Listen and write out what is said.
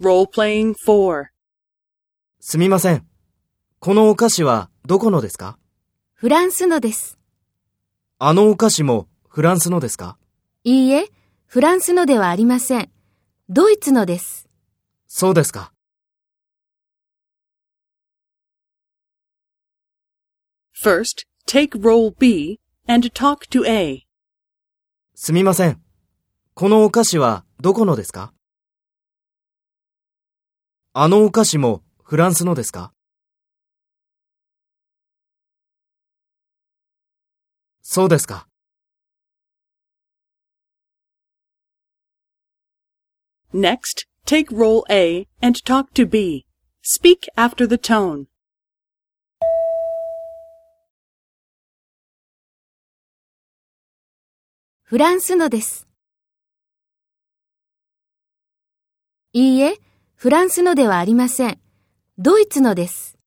Role-playing 4. すみません。このお菓子はどこのですか？フランスのです。あのお菓子もフランスのですか？いいえ、フランスのではありません。ドイツのです。そうですか。First, take role B and talk to A. すみません。このお菓子はどこのですか？あのお菓子もフランスのですかそうですか。Next, take role A and talk to B. Speak after the tone. フランスのです。いいえ、フランスのではありません。ドイツのです。